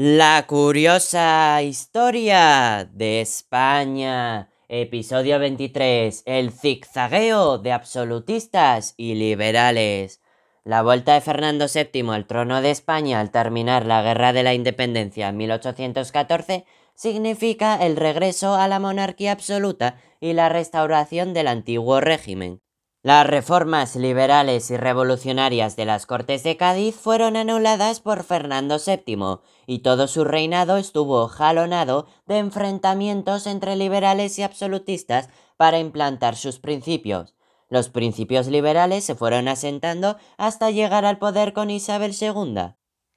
La curiosa historia de España. Episodio 23. El zigzagueo de absolutistas y liberales. La vuelta de Fernando VII al trono de España al terminar la Guerra de la Independencia en 1814 significa el regreso a la monarquía absoluta y la restauración del antiguo régimen. Las reformas liberales y revolucionarias de las Cortes de Cádiz fueron anuladas por Fernando VII y todo su reinado estuvo jalonado de enfrentamientos entre liberales y absolutistas para implantar sus principios. Los principios liberales se fueron asentando hasta llegar al poder con Isabel II.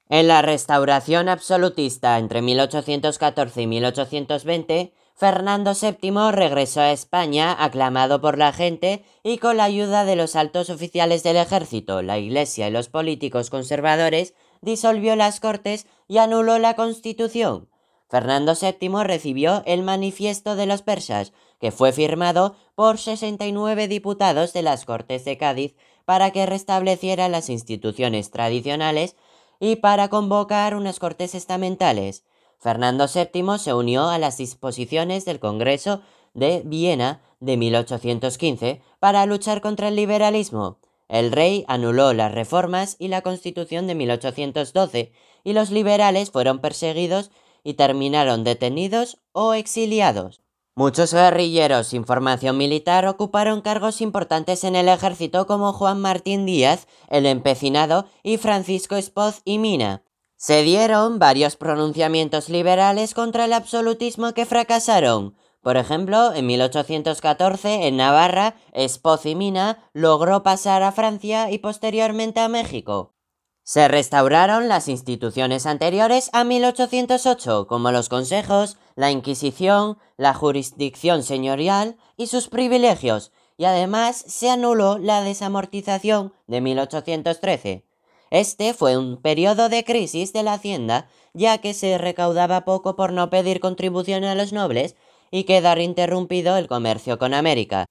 En la restauración absolutista entre 1814 y 1820, Fernando VII regresó a España aclamado por la gente y con la ayuda de los altos oficiales del ejército, la iglesia y los políticos conservadores, disolvió las cortes y anuló la constitución. Fernando VII recibió el manifiesto de los persas, que fue firmado por 69 diputados de las Cortes de Cádiz para que restableciera las instituciones tradicionales y para convocar unas cortes estamentales. Fernando VII se unió a las disposiciones del Congreso de Viena de 1815 para luchar contra el liberalismo. El rey anuló las reformas y la Constitución de 1812 y los liberales fueron perseguidos y terminaron detenidos o exiliados. Muchos guerrilleros sin formación militar ocuparon cargos importantes en el ejército como Juan Martín Díaz, el empecinado, y Francisco Espoz y Mina. Se dieron varios pronunciamientos liberales contra el absolutismo que fracasaron. Por ejemplo, en 1814, en Navarra, Espoz y Mina logró pasar a Francia y posteriormente a México. Se restauraron las instituciones anteriores a 1808, como los consejos, la Inquisición, la jurisdicción señorial y sus privilegios, y además se anuló la desamortización de 1813. Este fue un periodo de crisis de la hacienda, ya que se recaudaba poco por no pedir contribución a los nobles y quedar interrumpido el comercio con América.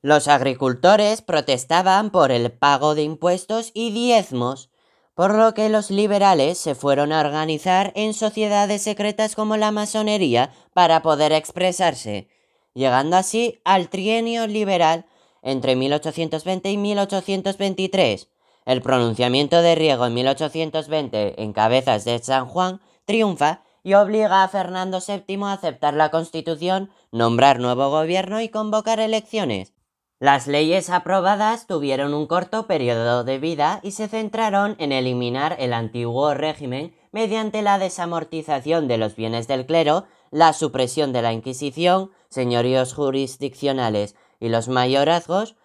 Los agricultores protestaban por el pago de impuestos y diezmos, por lo que los liberales se fueron a organizar en sociedades secretas como la masonería para poder expresarse, llegando así al trienio liberal entre 1820 y 1823. El pronunciamiento de Riego en 1820 en Cabezas de San Juan triunfa y obliga a Fernando VII a aceptar la Constitución, nombrar nuevo gobierno y convocar elecciones. Las leyes aprobadas tuvieron un corto periodo de vida y se centraron en eliminar el antiguo régimen mediante la desamortización de los bienes del clero, la supresión de la Inquisición, señoríos jurisdiccionales y los mayorazgos,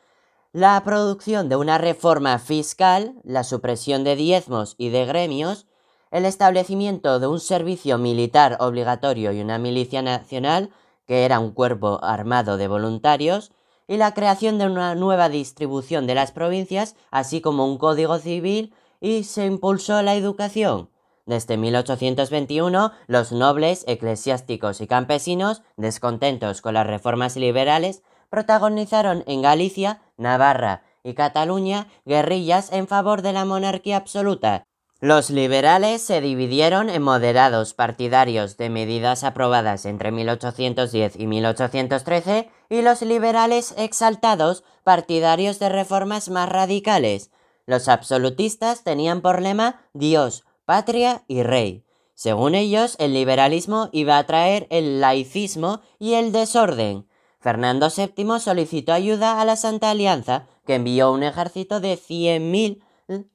la producción de una reforma fiscal, la supresión de diezmos y de gremios, el establecimiento de un servicio militar obligatorio y una milicia nacional, que era un cuerpo armado de voluntarios, y la creación de una nueva distribución de las provincias, así como un código civil, y se impulsó la educación. Desde 1821, los nobles, eclesiásticos y campesinos, descontentos con las reformas liberales, protagonizaron en Galicia, Navarra y Cataluña guerrillas en favor de la monarquía absoluta. Los liberales se dividieron en moderados partidarios de medidas aprobadas entre 1810 y 1813 y los liberales exaltados partidarios de reformas más radicales. Los absolutistas tenían por lema Dios, patria y rey. Según ellos, el liberalismo iba a traer el laicismo y el desorden. Fernando VII solicitó ayuda a la Santa Alianza, que envió un ejército de 100.000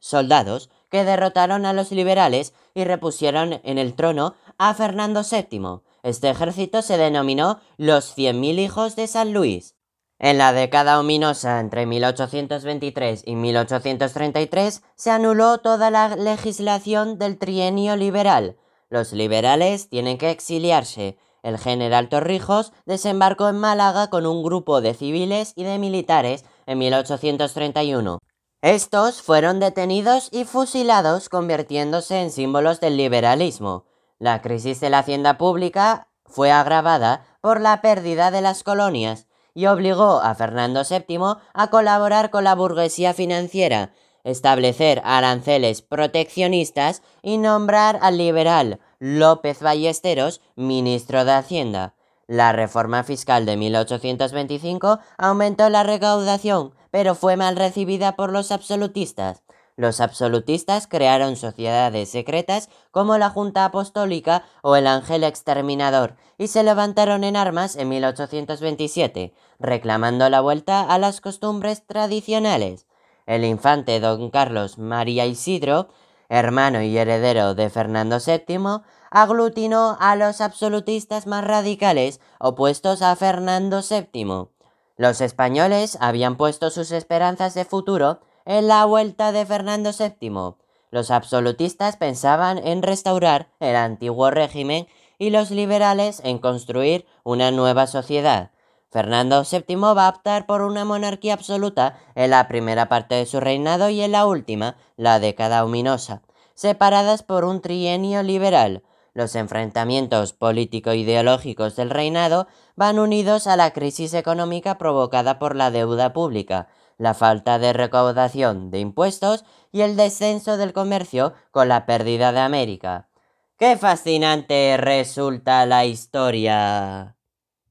soldados que derrotaron a los liberales y repusieron en el trono a Fernando VII. Este ejército se denominó los 100.000 hijos de San Luis. En la década ominosa entre 1823 y 1833 se anuló toda la legislación del trienio liberal. Los liberales tienen que exiliarse el general Torrijos desembarcó en Málaga con un grupo de civiles y de militares en 1831. Estos fueron detenidos y fusilados convirtiéndose en símbolos del liberalismo. La crisis de la hacienda pública fue agravada por la pérdida de las colonias y obligó a Fernando VII a colaborar con la burguesía financiera, establecer aranceles proteccionistas y nombrar al liberal López Ballesteros, ministro de Hacienda. La reforma fiscal de 1825 aumentó la recaudación, pero fue mal recibida por los absolutistas. Los absolutistas crearon sociedades secretas como la Junta Apostólica o el Ángel Exterminador y se levantaron en armas en 1827, reclamando la vuelta a las costumbres tradicionales. El infante don Carlos María Isidro, hermano y heredero de Fernando VII, aglutinó a los absolutistas más radicales opuestos a Fernando VII. Los españoles habían puesto sus esperanzas de futuro en la vuelta de Fernando VII, los absolutistas pensaban en restaurar el antiguo régimen y los liberales en construir una nueva sociedad. Fernando VII va a optar por una monarquía absoluta en la primera parte de su reinado y en la última, la década ominosa, separadas por un trienio liberal. Los enfrentamientos político-ideológicos del reinado van unidos a la crisis económica provocada por la deuda pública, la falta de recaudación de impuestos y el descenso del comercio con la pérdida de América. ¡Qué fascinante resulta la historia!